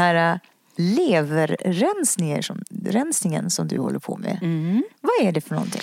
Här äh, leverrensningen som, rensningen som du håller på med. Vad är det för någonting?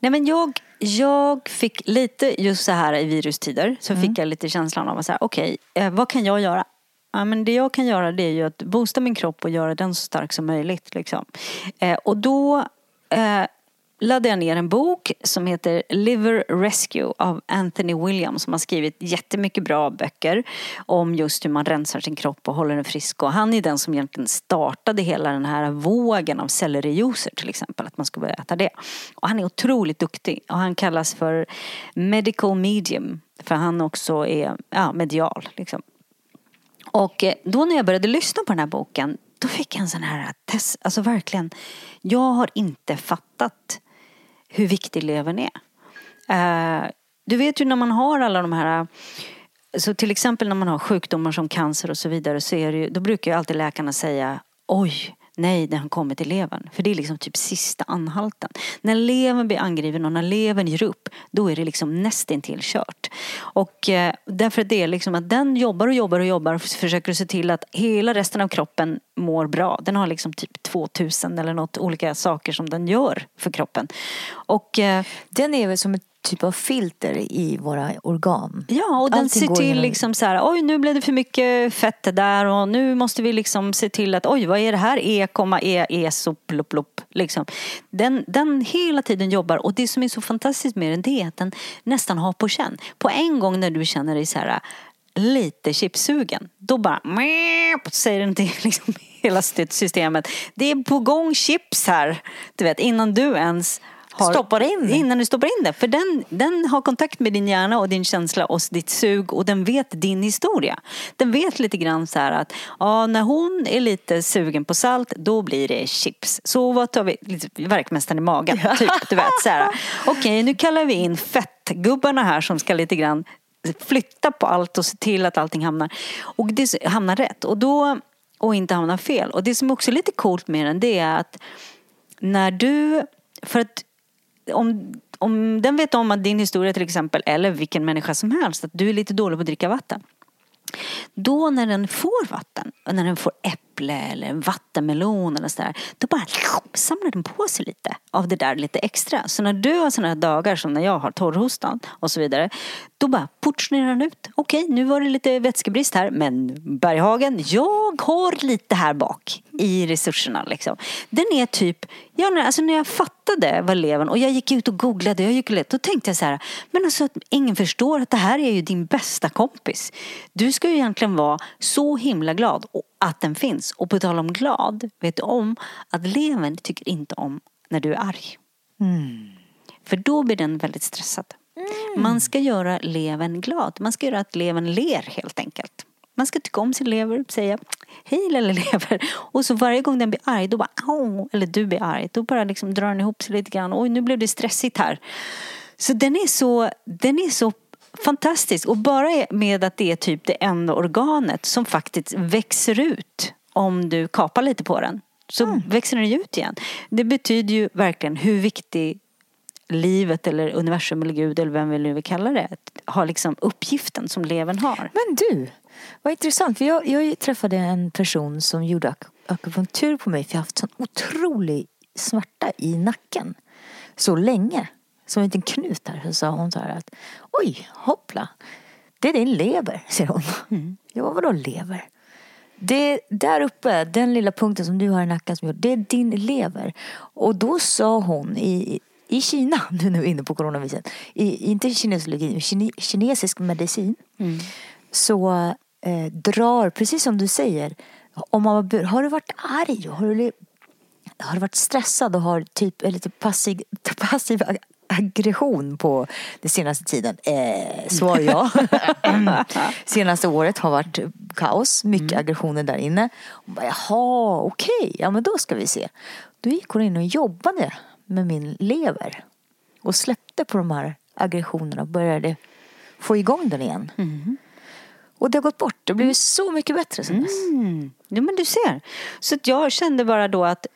Nej, men jag, jag fick lite, just så här i virustider, så fick jag lite känslan av att säga, okej, eh, vad kan jag göra? Ja, men det jag kan göra det är ju att boosta min kropp och göra den så stark som möjligt. Liksom. Eh, och då eh, laddade jag ner en bok som heter Liver Rescue av Anthony Williams som har skrivit jättemycket bra böcker om just hur man rensar sin kropp och håller den frisk. Och han är den som egentligen startade hela den här vågen av sellerijuicer till exempel, att man ska börja äta det. Och han är otroligt duktig och han kallas för medical medium för han också är ja, medial. Liksom. Och eh, då när jag började lyssna på den här boken då fick jag en sån här test, alltså verkligen, jag har inte fattat hur viktig levern är. Eh, du vet ju när man har alla de här så till exempel när man har sjukdomar som cancer och så vidare så är det ju, då brukar ju alltid läkarna säga oj, nej, den har kommit till levern. För det är liksom typ sista anhalten. När levern blir angriven och när levern ger upp, då är det liksom nästintill kört. Och eh, därför att det är liksom att den jobbar och jobbar och jobbar och försöker se till att hela resten av kroppen mår bra. Den har liksom typ 2000 eller något olika saker som den gör för kroppen. Och eh, Den är väl som ett typ av filter i våra organ. Ja, och den Allting ser till genom- liksom så här, oj nu blev det för mycket fett där och nu måste vi liksom se till att oj vad är det här, E, komma, E, E, så, plopp, plopp. Liksom. Den, den hela tiden jobbar och det som är så fantastiskt med den det är att den nästan har på känn. På en gång när du känner dig så här lite chipsugen, då bara säger den till liksom hela systemet. Det är på gång chips här, du vet, innan du ens har, Stoppar in. Innan du stoppar in det. För den, den har kontakt med din hjärna och din känsla och ditt sug och den vet din historia. Den vet lite grann så här att ja, när hon är lite sugen på salt då blir det chips. Så vad tar vi? Lite Verkmästaren i magen. Typ, du vet så här. Okej, nu kallar vi in fettgubbarna här som ska lite grann flytta på allt och se till att allting hamnar, och det hamnar rätt. Och då och inte hamnar fel. Och det som också är lite coolt med den det är att när du, för att om, om den vet om att din historia till exempel, eller vilken människa som helst, att du är lite dålig på att dricka vatten. Då när den får vatten, när den får äpple eller en vattenmelon eller sådär, då bara samlar den på sig lite av det där lite extra. Så när du har sådana här dagar som när jag har torrhostan och så vidare, då bara portionerar den ut. Okej, nu var det lite vätskebrist här, men Berghagen, jag har lite här bak i resurserna liksom. Den är typ, ja, alltså när jag fattade vad levern och jag gick ut och googlade, jag gick lätt, då tänkte jag så här, men alltså att ingen förstår att det här är ju din bästa kompis. Du ska ju egentligen vara så himla glad och- att den finns. Och på tal om glad, vet du om att levern tycker inte om när du är arg. För då blir den väldigt stressad. Man ska göra levern glad. Man ska göra att levern ler helt enkelt. Man ska tycka om sin lever, säga hej lilla lever. Och så varje gång den blir arg, då bara Åh! eller du blir arg, då bara liksom drar den ihop sig lite grann. Oj, nu blev det stressigt här. Så den är så, den är så fantastisk. Och bara med att det är typ det enda organet som faktiskt växer ut om du kapar lite på den. Så växer den ut igen. Det betyder ju verkligen hur viktig livet eller universum eller Gud eller vem vi nu vill kalla det har liksom uppgiften som levern har. Men du, vad intressant. För jag, jag träffade en person som gjorde ak- akupunktur på mig för jag har haft sån otrolig smärta i nacken. Så länge. Som en liten knut där. Så sa hon så här att oj, hoppla. Det är din lever, säger hon. Jag bara, vadå lever? Det där uppe, den lilla punkten som du har i nacken, som gör, det är din lever. Och då sa hon i, i Kina, nu när vi är inne på coronaviruset, i, inte kinesologi, kine, kinesisk medicin, så eh, drar, precis som du säger, om man har, har du varit arg, har du, har du varit stressad och har typ lite passiv, passiv ag- aggression på den senaste tiden? Eh, svar ja. senaste året har varit kaos, mycket aggressioner där inne. Och bara, Jaha, okej, ja men då ska vi se. Då gick hon in och jobbade med min lever och släppte på de här aggressionerna och började få igång den igen. Och det har gått bort. Det har blivit så mycket bättre sen dess. Ja men du ser. Så jag kände bara då att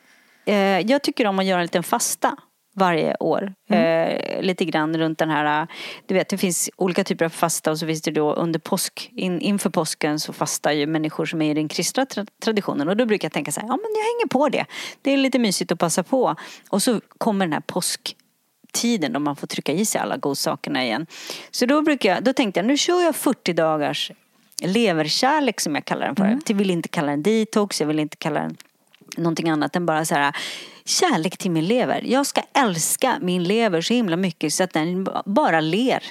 eh, jag tycker om att göra en liten fasta varje år. Eh, lite grann runt den här, du vet det finns olika typer av fasta och så finns det då under påsk, in, inför påsken så fastar ju människor som är i den kristna tra- traditionen och då brukar jag tänka så här, ja men jag hänger på det. Det är lite mysigt att passa på. Och så kommer den här påsktiden då man får trycka i sig alla godsakerna igen. Så då brukar jag, då tänkte jag nu kör jag 40 dagars leverkärlek som jag kallar den för. Jag vill inte kalla den detox, jag vill inte kalla den någonting annat än bara så här kärlek till min lever. Jag ska älska min lever så himla mycket så att den bara ler.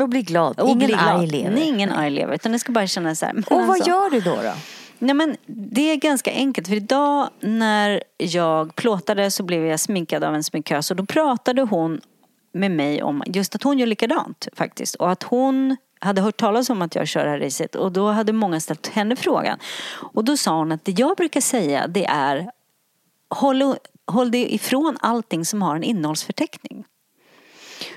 Och bli glad. Och Ingen blir glad. arg lever. Nej, ingen arg lever. Utan den ska bara känna så här. Och vad alltså- gör du då? då? Nej men det är ganska enkelt för idag när jag plåtade så blev jag sminkad av en sminkös och då pratade hon med mig om just att hon gör likadant faktiskt och att hon hade hört talas om att jag kör det här racet och då hade många ställt henne frågan. Och då sa hon att det jag brukar säga det är håll, håll dig ifrån allting som har en innehållsförteckning.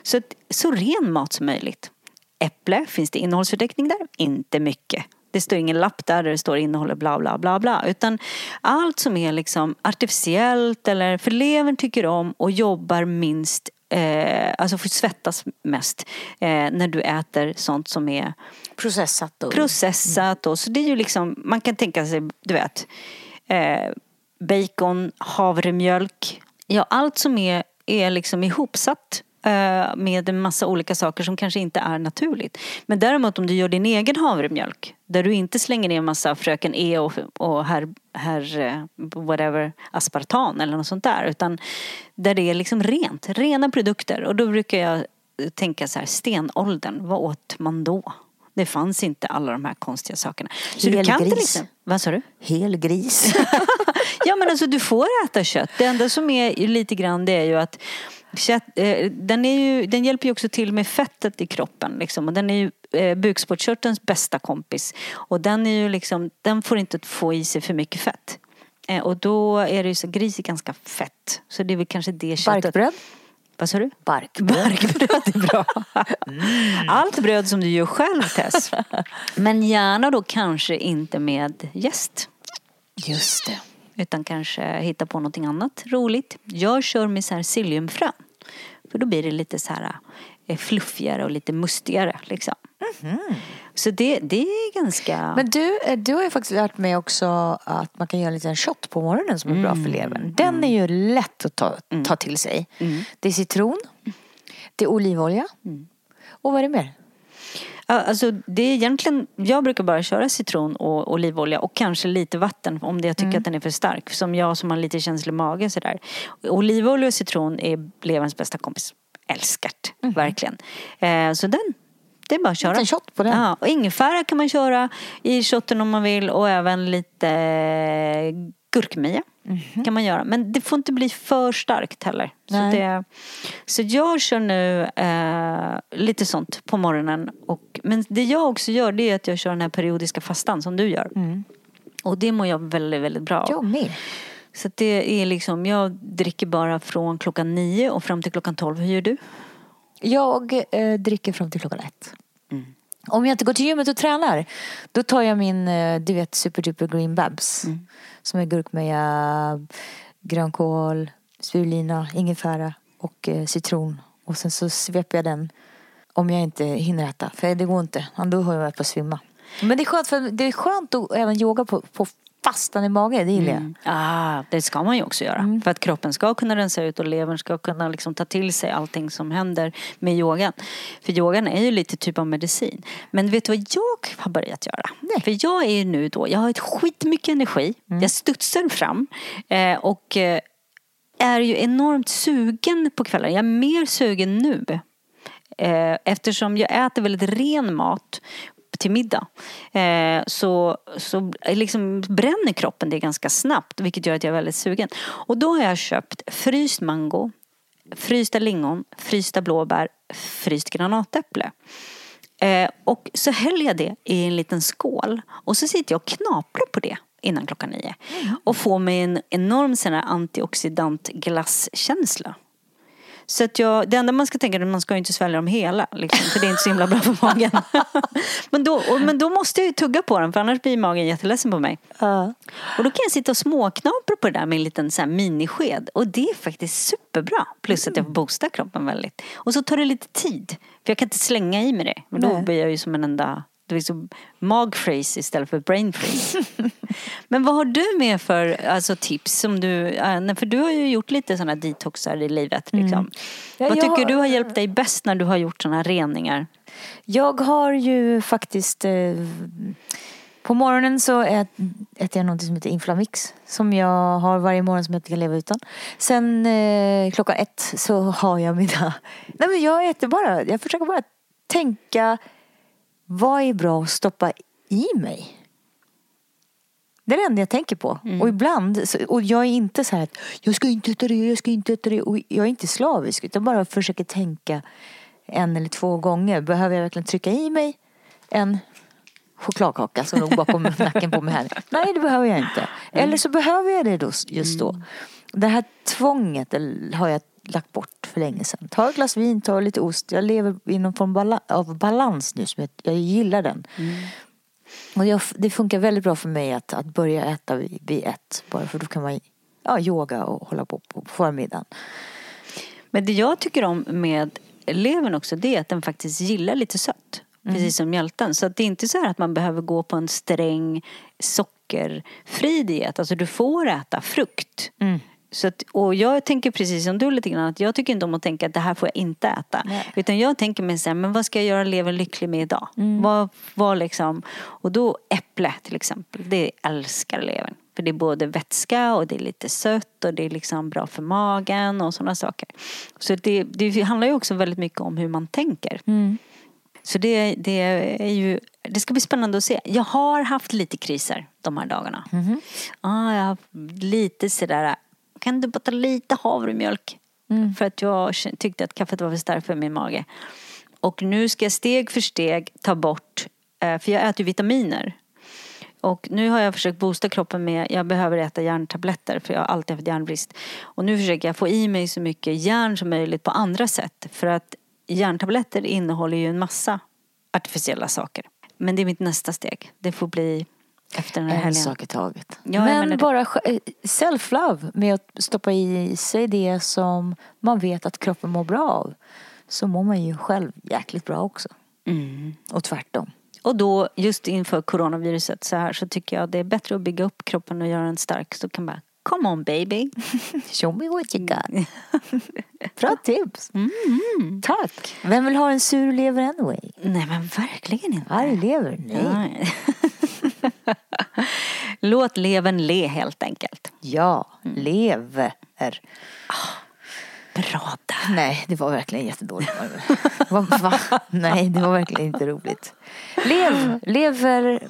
Så, så ren mat som möjligt. Äpple, finns det innehållsförteckning där? Inte mycket. Det står ingen lapp där där det står innehåller bla bla bla bla. Utan allt som är liksom artificiellt eller för levern tycker om och jobbar minst Eh, alltså får svettas mest eh, när du äter sånt som är Processat och... processat och så det är ju liksom, man kan tänka sig, du vet, eh, bacon, havremjölk, ja allt som är, är liksom ihopsatt Eh, med en massa olika saker som kanske inte är naturligt. Men däremot om du gör din egen havremjölk där du inte slänger ner en massa fröken E och, och herr, herr eh, whatever aspartan eller något sånt där utan där det är liksom rent, rena produkter och då brukar jag eh, tänka så här, stenåldern, vad åt man då? Det fanns inte alla de här konstiga sakerna. Så du Hel kan till gris. exempel, vad sa du? Hel gris. Ja men alltså du får äta kött. Det enda som är lite grann det är ju att kött, eh, den, är ju, den hjälper ju också till med fettet i kroppen liksom. Och den är ju eh, bukspottkörtelns bästa kompis. Och den är ju liksom, den får inte få i sig för mycket fett. Eh, och då är det ju så, gris är ganska fett. Så det är väl kanske det köttet. Barkbröd. Vad sa du? Barkbröd. Barkbröd är bra. Allt bröd som du gör själv Tess. Men gärna då kanske inte med jäst. Just det. Utan kanske hitta på någonting annat roligt. Jag kör med så här psylliumfrön. För då blir det lite så här eh, fluffigare och lite mustigare liksom. Så det, det är ganska... Men du, eh, du har ju faktiskt lärt mig också att man kan göra en liten shot på morgonen som är bra för levern. Den är ju lätt att ta, ta till sig. Det är citron, det är olivolja. Och vad är det mer? Alltså det är egentligen, jag brukar bara köra citron och olivolja och kanske lite vatten om det jag tycker att den är för stark. Som jag som har lite känslig mage sådär. Olivolja och citron är leverns bästa kompis. Älskar det, verkligen. Eh, så den, det är bara att köra. Liten shot på den. Ja, och ingefära kan man köra i shotten om man vill och även lite eh, gurkmeja kan man göra. Men det får inte bli för starkt heller. Så, det, så jag kör nu eh, lite sånt på morgonen. Och, men det jag också gör det är att jag kör den här periodiska fastan som du gör. Och det mår jag väldigt, väldigt bra av. Jag med. Så det är liksom, jag dricker bara från klockan nio och fram till klockan tolv. Hur gör du? Jag eh, dricker fram till klockan ett. Om jag inte går till gymmet och tränar då tar jag min, eh, du vet, Super Duper Green Babs. Som är gurkmeja, grönkål, spirulina, ingefära och eh, citron Och sen så sveper jag den om jag inte hinner äta. För det går inte. Då har jag på att svimma. Men det är skönt, för det är skönt att även yoga på, på fastan i magen. Det gillar jag. Ah, det ska man ju också göra. För att kroppen ska kunna rensa ut och levern ska kunna liksom ta till sig allting som händer med yogan. För yogan är ju lite typ av medicin. Men vet du vad jag har börjat göra? Nej. För jag är ju nu då, jag har ett skitmycket energi. Jag studsar fram. Eh, och eh, är ju enormt sugen på kvällen. Jag är mer sugen nu. Eh, eftersom jag äter väldigt ren mat till middag. Eh, så så liksom bränner kroppen det ganska snabbt vilket gör att jag är väldigt sugen. Och då har jag köpt fryst mango, frysta lingon, frysta blåbär, fryst granatäpple. Eh, och så häller jag det i en liten skål och så sitter jag och knaprar på det innan klockan nio. Och får mig en enorm sån antioxidant glasskänsla. Så att jag, det enda man ska tänka är att man ska inte svälja dem hela. Liksom, för det är inte så himla bra för magen. men, då, och, men då måste jag ju tugga på den för annars blir magen jätteledsen på mig. Ja. Och då kan jag sitta och småknapra på det där med en liten så här minisked. Och det är faktiskt superbra. Plus att jag får boosta kroppen väldigt. Och så tar det lite tid. För jag kan inte slänga i mig det. Men då Nej. blir jag ju som en enda det är som magfreeze istället för brain freeze. Men vad har du med för alltså, tips? Som du, för du har ju gjort lite sådana detoxar i livet. Liksom. Ja, vad jag tycker har- du har hjälpt dig bäst när du har gjort sådana reningar? Jag har ju faktiskt eh, På morgonen så ät, äter jag något som heter Inflamix Som jag har varje morgon som jag inte kan leva utan Sen eh, klockan ett så har jag mina Nej men jag äter bara Jag försöker bara tänka Vad är bra att stoppa i mig? Det är det enda jag tänker på. Och ibland, och jag är inte så här att jag ska inte äta det, jag ska inte äta det. Och jag är inte slavisk utan bara försöker tänka en eller två gånger. Behöver jag verkligen trycka i mig en chokladkaka som låg bakom nacken på mig här? Nej, det behöver jag inte. Eller så behöver jag det då, just då. Det här tvånget har jag lagt bort för länge sedan. Ta ett glas vin, ta lite ost. Jag lever i någon form av balans nu. Som jag, jag gillar den. Och jag, det funkar väldigt bra för mig att, att börja äta vid, vid ett. Bara för då kan man ja, yoga och hålla på på förmiddagen. Men det jag tycker om med levern också det är att den faktiskt gillar lite sött. Precis som mjälten. Så att det är inte så här att man behöver gå på en sträng sockerfri diet. Alltså du får äta frukt. Så att, och jag tänker precis som du lite grann att jag tycker inte om att tänka att det här får jag inte äta. Nej. Utan jag tänker mig så här, men vad ska jag göra levern lycklig med idag? Vad, vad liksom, och då äpple till exempel, det älskar levern. För det är både vätska och det är lite sött och det är liksom bra för magen och sådana saker. Så det, det handlar ju också väldigt mycket om hur man tänker. Så det, det är ju, det ska bli spännande att se. Jag har haft lite kriser de här dagarna. Ja, jag har haft lite sådär, kan du bara ta lite havremjölk? För att jag tyckte att kaffet var för starkt för min mage. Och nu ska jag steg för steg ta bort, eh, för jag äter ju vitaminer. Och nu har jag försökt boosta kroppen med, jag behöver äta järntabletter för jag har alltid haft järnbrist. Och nu försöker jag få i mig så mycket järn som möjligt på andra sätt. För att järntabletter innehåller ju en massa artificiella saker. Men det är mitt nästa steg. Det får bli efter den här En helgen. sak i taget. Ja, Men bara eh, self-love med att stoppa i sig det som man vet att kroppen mår bra av. Så mår man ju själv jäkligt bra också. Mm. Och tvärtom. Och då, just inför coronaviruset så här, så tycker jag det är bättre att bygga upp kroppen och göra den stark. Så kan man bara, come on baby. Show me what you got. Bra tips. Mm. Tack. Vem vill ha en sur lever anyway? Nej men verkligen inte. Arg lever? Nej. Nej. Låt levern le helt enkelt. Ja, Mm. lever. Bra där. Nej, det var verkligen jättedåligt. Va, va? Nej, det var verkligen inte roligt. Lev, lever,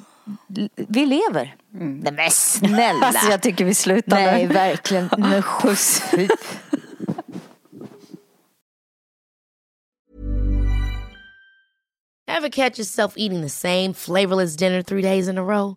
vi lever. Nej men snälla. Alltså jag tycker vi slutar Nej, nu. verkligen. Men skjuts. Ever catch yourself eating the same flavorless dinner three days in a row?